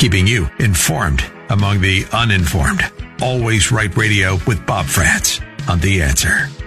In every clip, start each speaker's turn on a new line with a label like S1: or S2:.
S1: Keeping you informed among the uninformed. Always Right Radio with Bob Frantz on The Answer.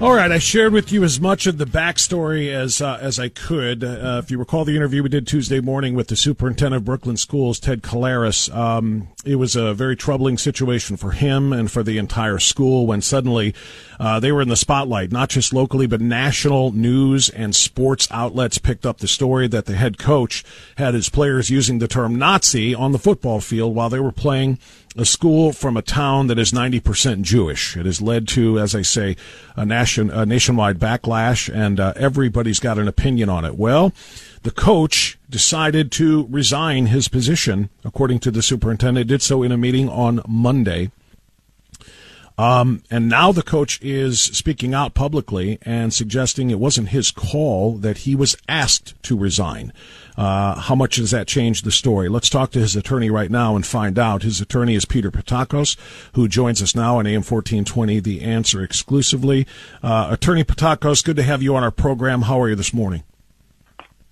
S2: All right, I shared with you as much of the backstory as uh, as I could. Uh, if you recall the interview we did Tuesday morning with the superintendent of Brooklyn Schools, Ted Kalaris, um, it was a very troubling situation for him and for the entire school when suddenly uh, they were in the spotlight, not just locally but national news and sports outlets picked up the story that the head coach had his players using the term Nazi on the football field while they were playing a school from a town that is 90% Jewish. It has led to, as I say, a, nation, a nationwide backlash, and uh, everybody's got an opinion on it. Well, the coach decided to resign his position, according to the superintendent. Did so in a meeting on Monday. Um, and now the coach is speaking out publicly and suggesting it wasn't his call, that he was asked to resign. Uh, how much does that change the story? Let's talk to his attorney right now and find out. His attorney is Peter Pattakos, who joins us now on AM 1420, The Answer exclusively. Uh, attorney Pattakos, good to have you on our program. How are you this morning?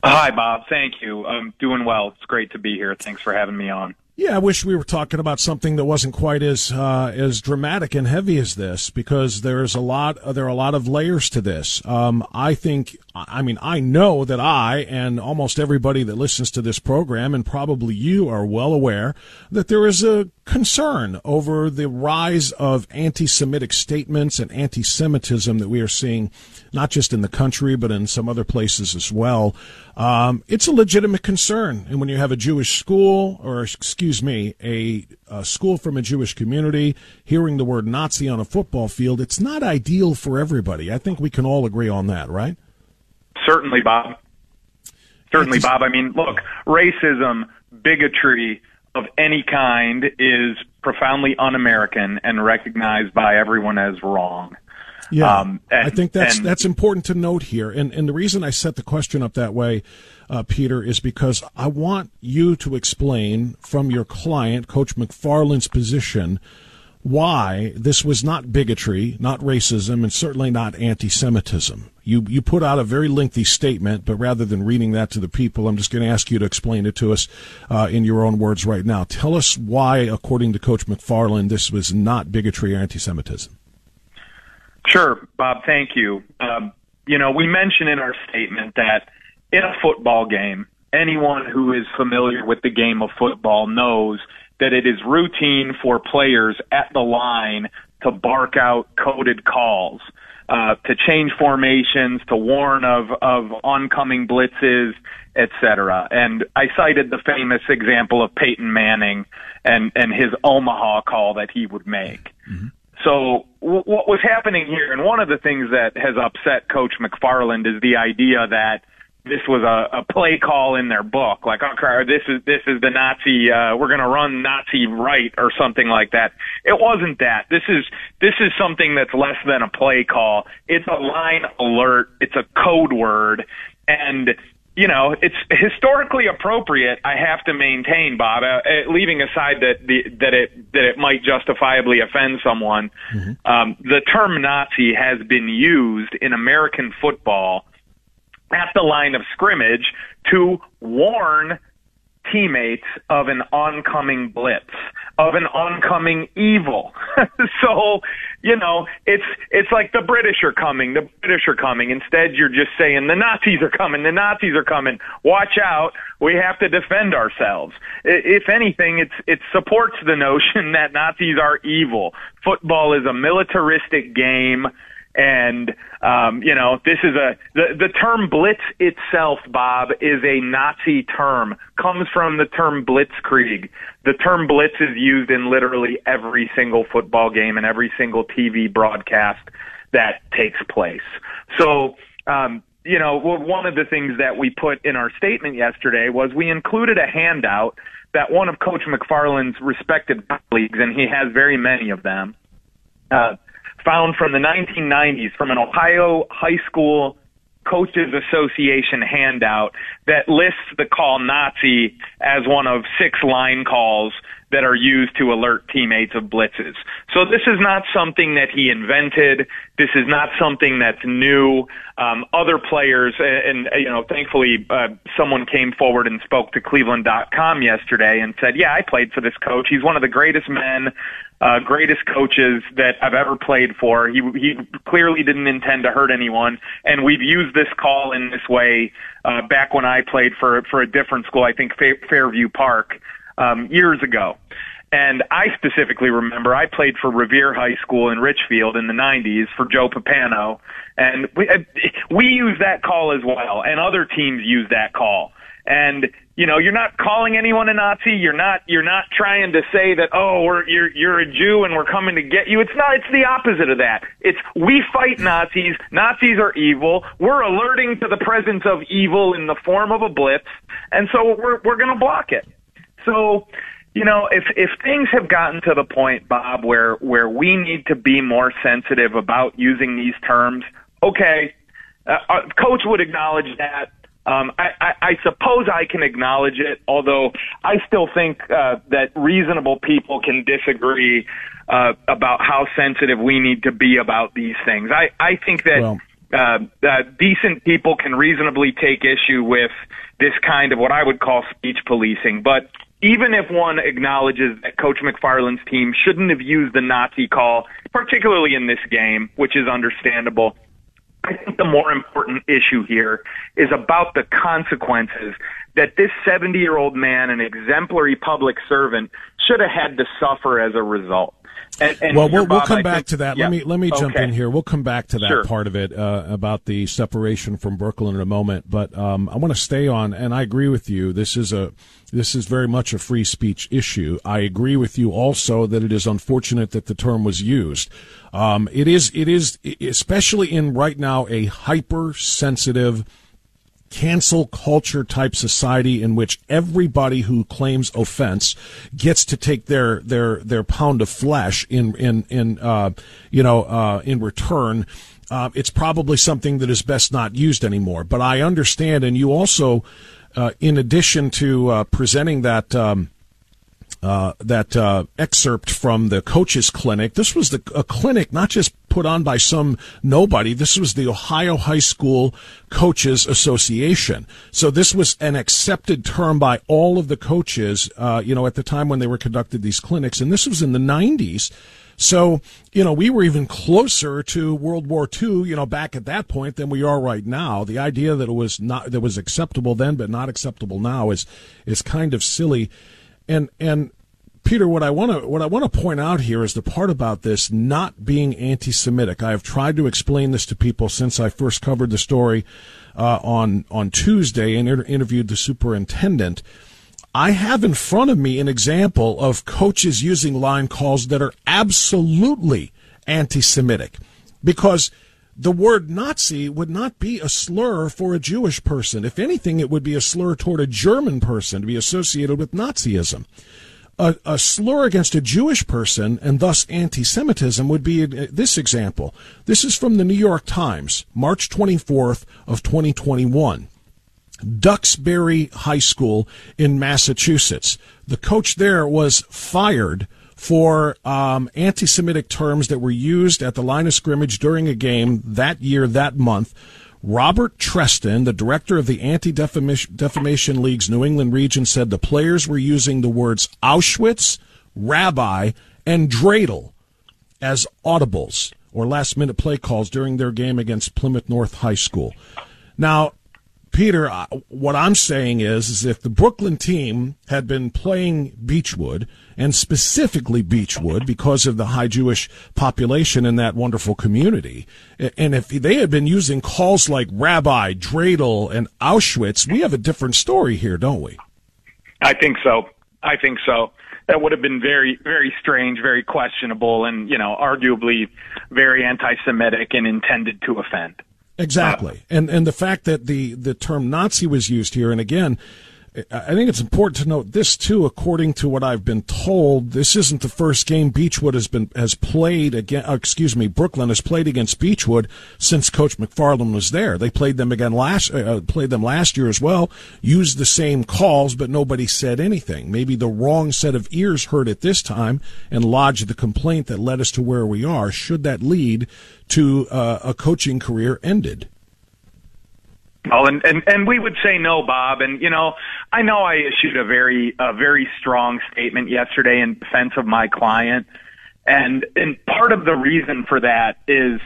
S3: Hi, Bob. Thank you. I'm doing well. It's great to be here. Thanks for having me on.
S2: Yeah, I wish we were talking about something that wasn't quite as uh, as dramatic and heavy as this, because there's a lot there are a lot of layers to this. Um, I think, I mean, I know that I and almost everybody that listens to this program, and probably you, are well aware that there is a concern over the rise of anti-Semitic statements and anti-Semitism that we are seeing, not just in the country but in some other places as well. Um, it's a legitimate concern, and when you have a Jewish school, or excuse me, a, a, school from a Jewish community, hearing the word Nazi on a football field, it's not ideal for everybody. I think we can all agree on that, right?
S3: Certainly, Bob. Certainly, Bob. I mean, look, racism, bigotry of any kind is profoundly un-American and recognized by everyone as wrong.
S2: Yeah, um, and, I think that's and, that's important to note here, and and the reason I set the question up that way, uh, Peter, is because I want you to explain from your client, Coach McFarland's position, why this was not bigotry, not racism, and certainly not anti-Semitism. You you put out a very lengthy statement, but rather than reading that to the people, I'm just going to ask you to explain it to us uh, in your own words right now. Tell us why, according to Coach McFarland, this was not bigotry or anti-Semitism.
S3: Sure, Bob. Thank you. Um, you know, we mentioned in our statement that in a football game, anyone who is familiar with the game of football knows that it is routine for players at the line to bark out coded calls, uh, to change formations, to warn of, of oncoming blitzes, etc. And I cited the famous example of Peyton Manning and, and his Omaha call that he would make. Mm-hmm. So w- what was happening here, and one of the things that has upset Coach McFarland is the idea that this was a, a play call in their book, like okay, this is this is the Nazi, uh, we're going to run Nazi right or something like that. It wasn't that. This is this is something that's less than a play call. It's a line alert. It's a code word, and you know, it's historically appropriate. I have to maintain, Bob, uh, uh, leaving aside that the that it that it might justifiably offend someone. Mm-hmm. Um, the term Nazi has been used in American football at the line of scrimmage to warn teammates of an oncoming blitz, of an oncoming evil. so, you know, it's it's like the British are coming, the British are coming. Instead, you're just saying the Nazis are coming, the Nazis are coming. Watch out, we have to defend ourselves. If anything, it's it supports the notion that Nazis are evil. Football is a militaristic game and um, you know this is a the the term blitz itself, Bob, is a Nazi term. Comes from the term blitzkrieg. The term blitz is used in literally every single football game and every single TV broadcast that takes place. So um, you know, one of the things that we put in our statement yesterday was we included a handout that one of Coach McFarland's respected colleagues, and he has very many of them, uh, found from the 1990s from an Ohio high school Coaches Association handout that lists the call Nazi as one of six line calls that are used to alert teammates of blitzes. So this is not something that he invented. This is not something that's new. Um, other players, and, and you know, thankfully, uh, someone came forward and spoke to Cleveland.com yesterday and said, "Yeah, I played for this coach. He's one of the greatest men uh, greatest coaches that I've ever played for. He he clearly didn't intend to hurt anyone, and we've used this call in this way uh, back when I played for for a different school. I think Fairview Park um, years ago. And I specifically remember I played for Revere High School in Richfield in the 90s for Joe Papano, and we uh, we use that call as well, and other teams use that call. And you know, you're not calling anyone a Nazi. You're not you're not trying to say that oh, we're you're you're a Jew and we're coming to get you. It's not. It's the opposite of that. It's we fight Nazis. Nazis are evil. We're alerting to the presence of evil in the form of a blitz, and so we're we're going to block it. So, you know, if if things have gotten to the point, Bob, where where we need to be more sensitive about using these terms, okay, uh, uh coach would acknowledge that um, I, I, I suppose I can acknowledge it, although I still think uh, that reasonable people can disagree uh, about how sensitive we need to be about these things. I, I think that well, uh, uh, decent people can reasonably take issue with this kind of what I would call speech policing, but even if one acknowledges that Coach McFarland's team shouldn't have used the Nazi call, particularly in this game, which is understandable, I think the more important issue here is about the consequences that this 70 year old man, an exemplary public servant, should have had to suffer as a result.
S2: And, and well, we'll, Bob, we'll come I back think, to that. Yeah. Let me let me jump okay. in here. We'll come back to that sure. part of it uh, about the separation from Brooklyn in a moment. But um, I want to stay on, and I agree with you. This is a this is very much a free speech issue. I agree with you also that it is unfortunate that the term was used. Um, it is it is especially in right now a hypersensitive cancel culture type society in which everybody who claims offense gets to take their their their pound of flesh in in in uh, you know uh, in return. Uh, it's probably something that is best not used anymore. But I understand, and you also, uh, in addition to uh, presenting that. Um, uh, that uh, excerpt from the coaches clinic. This was the, a clinic not just put on by some nobody. This was the Ohio High School Coaches Association. So this was an accepted term by all of the coaches, uh, you know, at the time when they were conducted these clinics. And this was in the 90s. So, you know, we were even closer to World War II, you know, back at that point than we are right now. The idea that it was not, that was acceptable then, but not acceptable now is, is kind of silly. And, and Peter, what I want to what I want to point out here is the part about this not being anti-Semitic. I have tried to explain this to people since I first covered the story uh, on on Tuesday and inter- interviewed the superintendent. I have in front of me an example of coaches using line calls that are absolutely anti-Semitic, because the word Nazi would not be a slur for a Jewish person. If anything, it would be a slur toward a German person to be associated with Nazism a, a, slur against a Jewish person and thus anti-Semitism would be uh, this example. This is from the New York Times, March 24th of 2021. Duxbury High School in Massachusetts. The coach there was fired for um, anti-Semitic terms that were used at the line of scrimmage during a game that year, that month. Robert Trestan, the director of the Anti Defamation League's New England region, said the players were using the words Auschwitz, rabbi, and dreidel as audibles or last minute play calls during their game against Plymouth North High School. Now, Peter, what I'm saying is, is if the Brooklyn team had been playing Beechwood, and specifically Beechwood because of the high Jewish population in that wonderful community, and if they had been using calls like Rabbi, Dreidel, and Auschwitz, we have a different story here, don't we?
S3: I think so. I think so. That would have been very, very strange, very questionable, and you know, arguably very anti-Semitic and intended to offend.
S2: Exactly, and and the fact that the the term Nazi was used here, and again, I think it's important to note this too. According to what I've been told, this isn't the first game Beechwood has been has played again. Uh, excuse me, Brooklyn has played against Beechwood since Coach McFarland was there. They played them again last uh, uh, played them last year as well. Used the same calls, but nobody said anything. Maybe the wrong set of ears heard it this time and lodged the complaint that led us to where we are. Should that lead to uh, a coaching career ended?
S3: Oh, and, and and we would say no, Bob. And you know, I know I issued a very a very strong statement yesterday in defense of my client, and and part of the reason for that is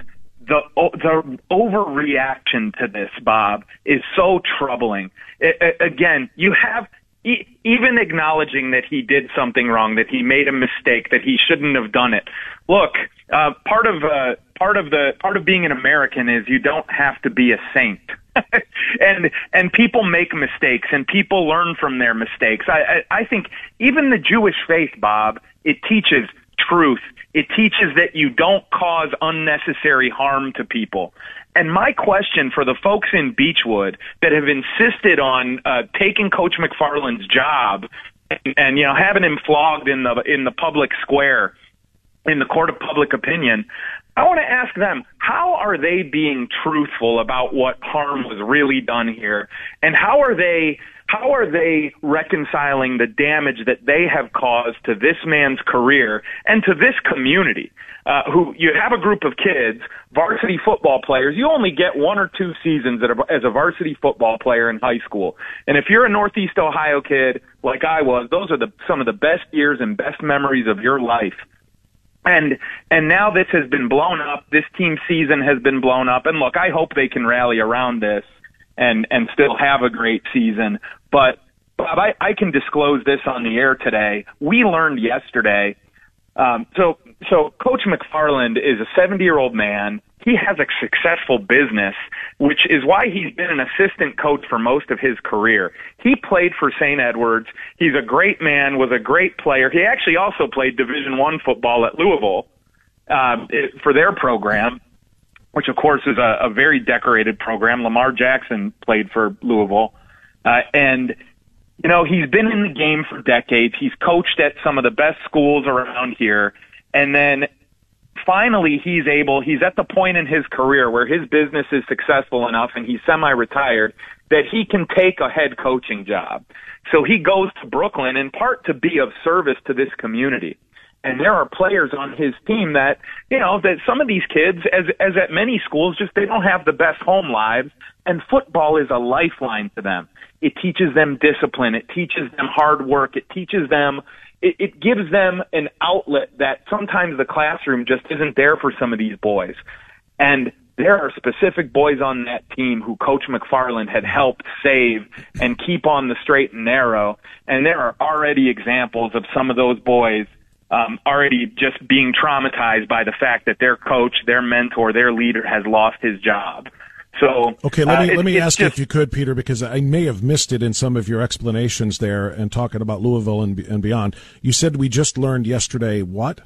S3: the the overreaction to this, Bob, is so troubling. It, again, you have even acknowledging that he did something wrong, that he made a mistake, that he shouldn't have done it. Look, uh, part of uh, part of the part of being an American is you don't have to be a saint. and and people make mistakes and people learn from their mistakes. I, I I think even the Jewish faith, Bob, it teaches truth. It teaches that you don't cause unnecessary harm to people. And my question for the folks in Beechwood that have insisted on uh, taking Coach McFarland's job and, and you know having him flogged in the in the public square in the court of public opinion, I want to ask them, how are they being truthful about what harm was really done here? And how are they, how are they reconciling the damage that they have caused to this man's career and to this community? Uh, who you have a group of kids, varsity football players. You only get one or two seasons as a varsity football player in high school. And if you're a Northeast Ohio kid like I was, those are the some of the best years and best memories of your life and and now this has been blown up. This team season has been blown up. And look, I hope they can rally around this and and still have a great season. But Bob, I, I can disclose this on the air today. We learned yesterday. Um, so so Coach McFarland is a 70 year old man he has a successful business, which is why he's been an assistant coach for most of his career. He played for St. Edwards. He's a great man, was a great player. He actually also played Division One football at Louisville uh, for their program, which of course is a, a very decorated program. Lamar Jackson played for Louisville, uh, and you know he's been in the game for decades. He's coached at some of the best schools around here, and then finally he's able, he's at the point in his career where his business is successful enough and he's semi-retired that he can take a head coaching job. So he goes to Brooklyn in part to be of service to this community. And there are players on his team that, you know, that some of these kids, as, as at many schools, just they don't have the best home lives and football is a lifeline to them. It teaches them discipline. It teaches them hard work. It teaches them it, it gives them an outlet that sometimes the classroom just isn't there for some of these boys. And there are specific boys on that team who Coach McFarland had helped save and keep on the straight and narrow. And there are already examples of some of those boys um, already just being traumatized by the fact that their coach, their mentor, their leader has lost his job. So
S2: okay, let me uh, let me ask just, you if you could, Peter, because I may have missed it in some of your explanations there and talking about Louisville and and beyond. You said we just learned yesterday what?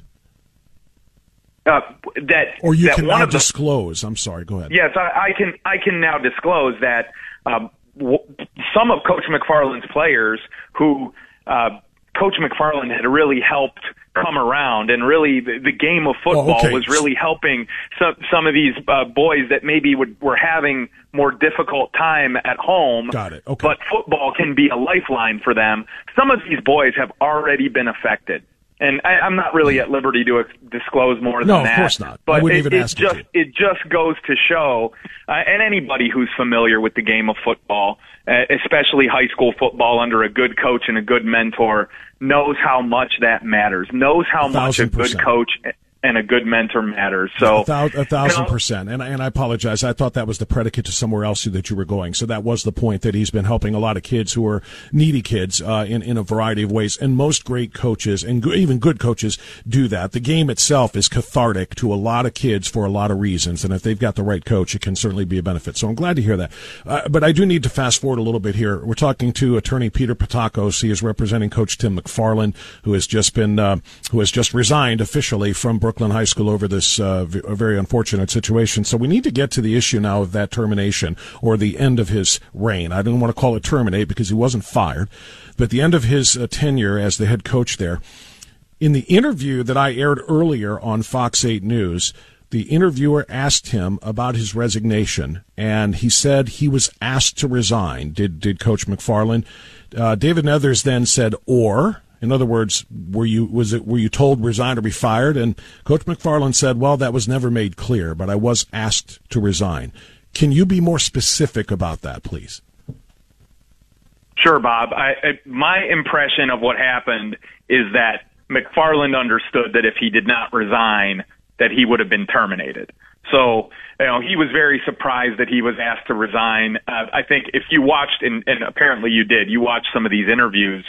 S3: Uh, that
S2: or you
S3: that
S2: can now disclose. I'm sorry. Go ahead.
S3: Yes, I, I can. I can now disclose that um, w- some of Coach McFarland's players, who uh, Coach McFarland had really helped come around and really the, the game of football oh, okay. was really helping some some of these uh, boys that maybe would, were having more difficult time at home.
S2: Got it. Okay.
S3: But football can be a lifeline for them. Some of these boys have already been affected. And I, I'm not really at liberty to disclose more than
S2: no,
S3: that.
S2: of course not.
S3: But
S2: I wouldn't
S3: it,
S2: even
S3: it
S2: ask
S3: just
S2: you.
S3: it just goes to show, uh, and anybody who's familiar with the game of football, uh, especially high school football under a good coach and a good mentor, knows how much that matters, knows how much a good coach and a good mentor matters. So
S2: a, thou- a thousand you know, percent. And and I apologize. I thought that was the predicate to somewhere else that you were going. So that was the point that he's been helping a lot of kids who are needy kids uh, in in a variety of ways. And most great coaches and go- even good coaches do that. The game itself is cathartic to a lot of kids for a lot of reasons. And if they've got the right coach, it can certainly be a benefit. So I'm glad to hear that. Uh, but I do need to fast forward a little bit here. We're talking to attorney Peter Pattakos. He is representing Coach Tim McFarland, who has just been uh, who has just resigned officially from Brooklyn. Brooklyn High School over this uh, very unfortunate situation. So we need to get to the issue now of that termination or the end of his reign. I don't want to call it terminate because he wasn't fired, but the end of his uh, tenure as the head coach there. In the interview that I aired earlier on Fox 8 News, the interviewer asked him about his resignation, and he said he was asked to resign. Did did Coach McFarland? Uh, David Nethers then said, "Or." In other words, were you was it were you told resign or be fired? And Coach McFarland said, "Well, that was never made clear, but I was asked to resign." Can you be more specific about that, please?
S3: Sure, Bob. I, I, my impression of what happened is that McFarland understood that if he did not resign, that he would have been terminated. So, you know, he was very surprised that he was asked to resign. Uh, I think if you watched, and, and apparently you did, you watched some of these interviews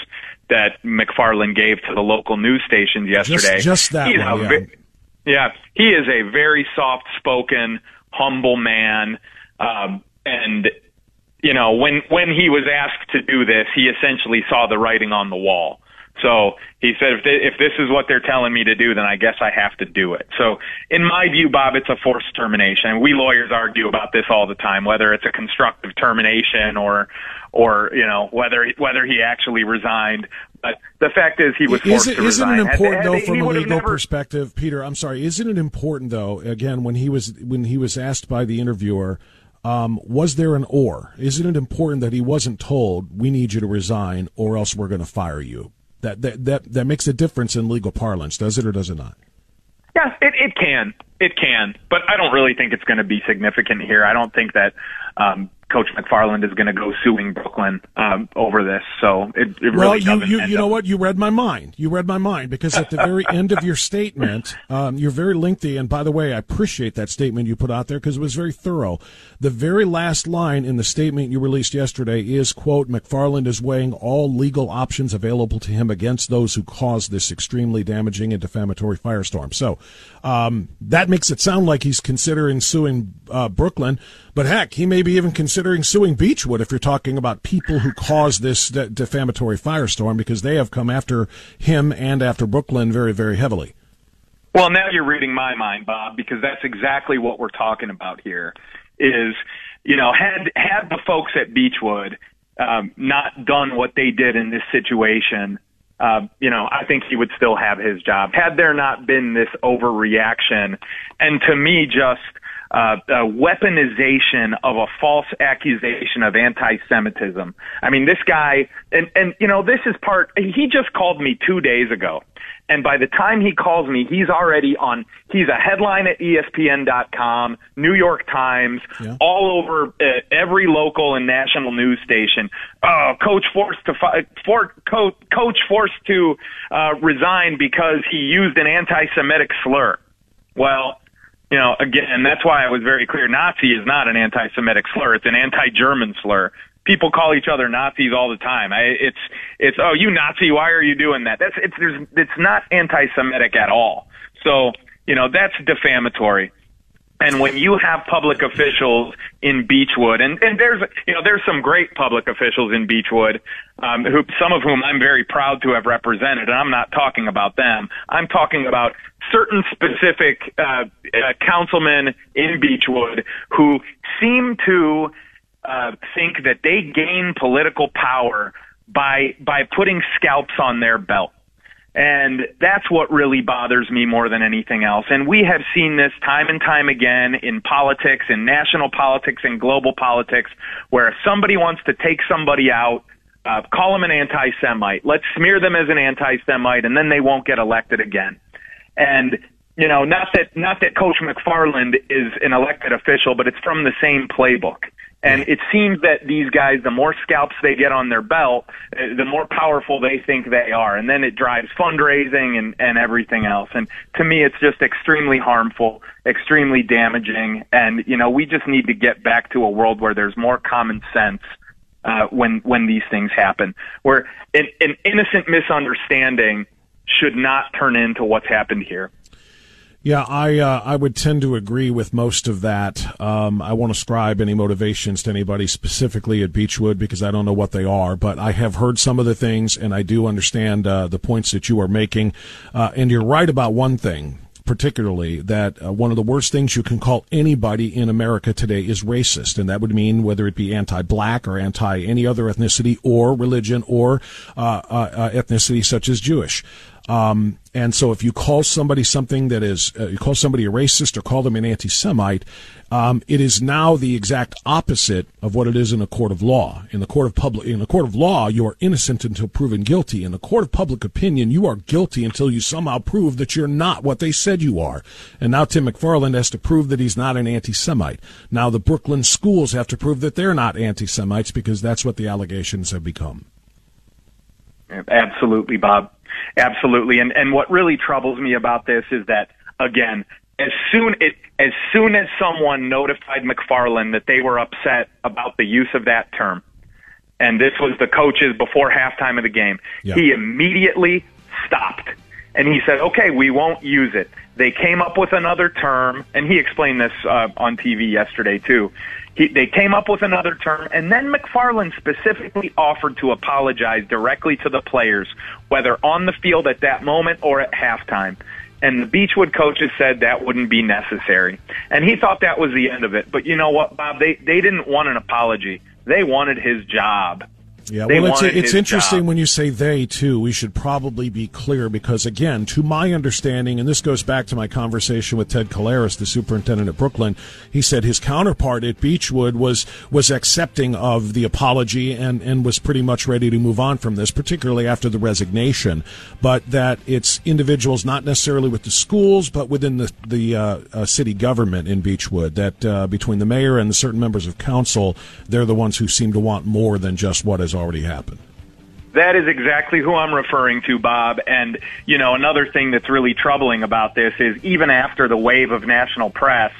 S3: that McFarland gave to the local news stations yesterday.
S2: Just, just that one,
S3: yeah. yeah, he is a very soft-spoken, humble man, um, and you know, when when he was asked to do this, he essentially saw the writing on the wall. So he said, if, they, if this is what they're telling me to do, then I guess I have to do it. So in my view, Bob, it's a forced termination. We lawyers argue about this all the time, whether it's a constructive termination or, or you know, whether whether he actually resigned. But the fact is, he was forced
S2: is it,
S3: to
S2: isn't
S3: resign.
S2: it important
S3: had,
S2: though, from a legal
S3: never,
S2: perspective, Peter? I'm sorry. Isn't it important though? Again, when he was when he was asked by the interviewer. Um, was there an or? Isn't it important that he wasn't told we need you to resign or else we're going to fire you? That, that that that makes a difference in legal parlance, does it or does it not?
S3: Yeah, it, it can. It can. But I don't really think it's going to be significant here. I don't think that um, Coach McFarland is going to go suing Brooklyn um, over this. So it, it really
S2: well, you you, you know
S3: up-
S2: what? You read my mind. You read my mind because at the very end of your statement, um, you're very lengthy. And by the way, I appreciate that statement you put out there because it was very thorough. The very last line in the statement you released yesterday is quote McFarland is weighing all legal options available to him against those who caused this extremely damaging and defamatory firestorm. So um, that makes it sound like he's considering suing uh, Brooklyn. But heck, he may be even considering suing Beechwood if you're talking about people who caused this de- defamatory firestorm because they have come after him and after Brooklyn very, very heavily.
S3: Well, now you're reading my mind, Bob, because that's exactly what we're talking about here. Is you know, had had the folks at Beechwood um, not done what they did in this situation, uh, you know, I think he would still have his job. Had there not been this overreaction, and to me, just uh, a weaponization of a false accusation of anti-Semitism. I mean, this guy, and and you know, this is part. He just called me two days ago, and by the time he calls me, he's already on. He's a headline at ESPN.com, New York Times,
S2: Yeah.
S3: all over uh, every local and national news station. Uh, coach forced to fi- for, coach, coach forced to uh, resign because he used an anti-Semitic slur. Well, you know, again, that's why I was very clear. Nazi is not an anti-Semitic slur; it's an anti-German slur. People call each other Nazis all the time. I, it's it's oh you Nazi, why are you doing that? That's it's there's it's not anti-Semitic at all. So you know that's defamatory. And when you have public officials in Beechwood, and, and there's you know there's some great public officials in Beechwood, um, who some of whom I'm very proud to have represented, and I'm not talking about them. I'm talking about certain specific uh, uh, councilmen in Beechwood who seem to uh, think that they gain political power by by putting scalps on their belt. And that's what really bothers me more than anything else. And we have seen this time and time again in politics, in national politics, in global politics, where if somebody wants to take somebody out, uh, call them an anti-Semite. Let's smear them as an anti-Semite, and then they won't get elected again. And you know, not that not that Coach McFarland is an elected official, but it's from the same playbook. And it seems that these guys, the more scalps they get on their belt, uh, the more powerful they think they are. And then it drives fundraising and, and everything else. And to me, it's just extremely harmful, extremely damaging. And, you know, we just need to get back to a world where there's more common sense uh, when when these things happen, where an, an innocent misunderstanding should not turn into what's happened here.
S2: Yeah, I uh, I would tend to agree with most of that. Um, I won't ascribe any motivations to anybody specifically at Beechwood because I don't know what they are, but I have heard some of the things and I do understand uh, the points that you are making. Uh, and you're right about one thing. particularly that uh, one of the worst things you can call anybody in America today is racist, and that would mean whether it be anti-black or anti any other ethnicity or religion or uh, uh, uh ethnicity such as Jewish. Um, and so if you call somebody something that is, uh, you call somebody a racist or call them an anti-Semite, um, it is now the exact opposite of what it is in a court of law. In the court of public, in the court of law, you are innocent until proven guilty. In the court of public opinion, you are guilty until you somehow prove that you're not what they said you are. And now Tim McFarland has to prove that he's not an anti-Semite. Now the Brooklyn schools have to prove that they're not anti-Semites because that's what the allegations have become.
S3: Absolutely, Bob. Absolutely. And and what really troubles me about this is that again, as soon it as soon as someone notified McFarland that they were upset about the use of that term, and this was the coaches before halftime of the game, yeah. he immediately stopped. And he said, "Okay, we won't use it." They came up with another term, and he explained this uh, on TV yesterday too. He, they came up with another term, and then McFarland specifically offered to apologize directly to the players, whether on the field at that moment or at halftime. And the Beechwood coaches said that wouldn't be necessary. And he thought that was the end of it. But you know what, Bob? They, they didn't want an apology. They wanted his job.
S2: Yeah, well, it's, it's interesting job. when you say they too. We should probably be clear because, again, to my understanding, and this goes back to my conversation with Ted Kalaris, the superintendent at Brooklyn. He said his counterpart at Beechwood was was accepting of the apology and and was pretty much ready to move on from this, particularly after the resignation. But that it's individuals, not necessarily with the schools, but within the the uh, uh, city government in Beechwood, that uh, between the mayor and the certain members of council, they're the ones who seem to want more than just what is already happened.
S3: That is exactly who I'm referring to, Bob. And, you know, another thing that's really troubling about this is even after the wave of national press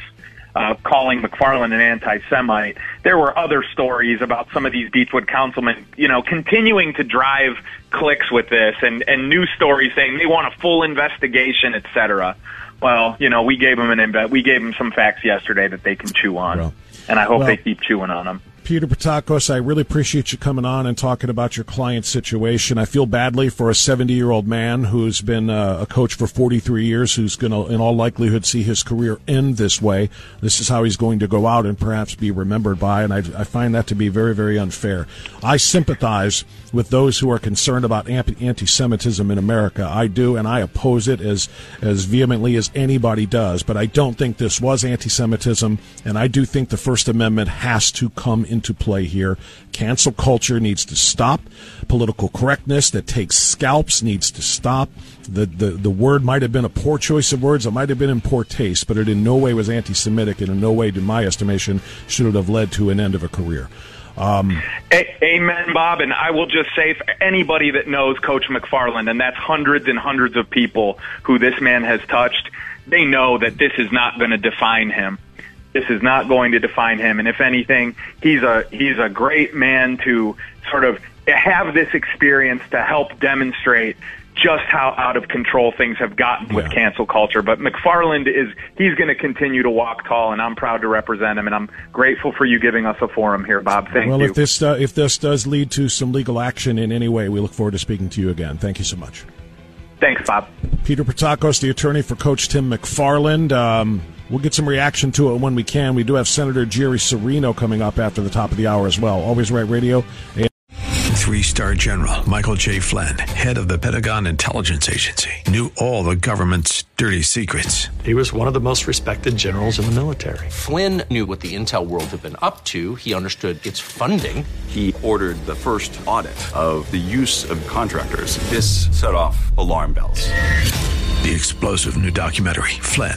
S3: uh, calling McFarland an anti-Semite, there were other stories about some of these Beechwood councilmen, you know, continuing to drive clicks with this and, and news stories saying they want a full investigation, et cetera. Well, you know, we gave them an inve- we gave them some facts yesterday that they can chew on, well, and I hope well, they keep chewing on them.
S2: Peter Pattakos, I really appreciate you coming on and talking about your client's situation. I feel badly for a 70 year old man who's been uh, a coach for 43 years, who's going to, in all likelihood, see his career end this way. This is how he's going to go out and perhaps be remembered by, and I, I find that to be very, very unfair. I sympathize with those who are concerned about anti Semitism in America. I do, and I oppose it as, as vehemently as anybody does, but I don't think this was anti Semitism, and I do think the First Amendment has to come in into play here. Cancel culture needs to stop. Political correctness that takes scalps needs to stop. The, the, the word might have been a poor choice of words. It might have been in poor taste, but it in no way was anti Semitic, and in no way, in my estimation, should it have led to an end of a career.
S3: Um, a- amen, Bob. And I will just say for anybody that knows Coach McFarland, and that's hundreds and hundreds of people who this man has touched, they know that this is not going to define him. This is not going to define him. And if anything, he's a he's a great man to sort of have this experience to help demonstrate just how out of control things have gotten with yeah. cancel culture. But McFarland is he's going to continue to walk tall, and I'm proud to represent him. And I'm grateful for you giving us a forum here, Bob. Thank
S2: well,
S3: you.
S2: Well, if this uh, if this does lead to some legal action in any way, we look forward to speaking to you again. Thank you so much.
S3: Thanks, Bob.
S2: Peter Pattakos, the attorney for Coach Tim McFarland. Um, We'll get some reaction to it when we can. We do have Senator Jerry Cirino coming up after the top of the hour as well. Always Right Radio.
S1: Three star general Michael J. Flynn, head of the Pentagon Intelligence Agency, knew all the government's dirty secrets.
S4: He was one of the most respected generals in the military.
S5: Flynn knew what the intel world had been up to, he understood its funding.
S6: He ordered the first audit of the use of contractors. This set off alarm bells.
S1: The explosive new documentary, Flynn,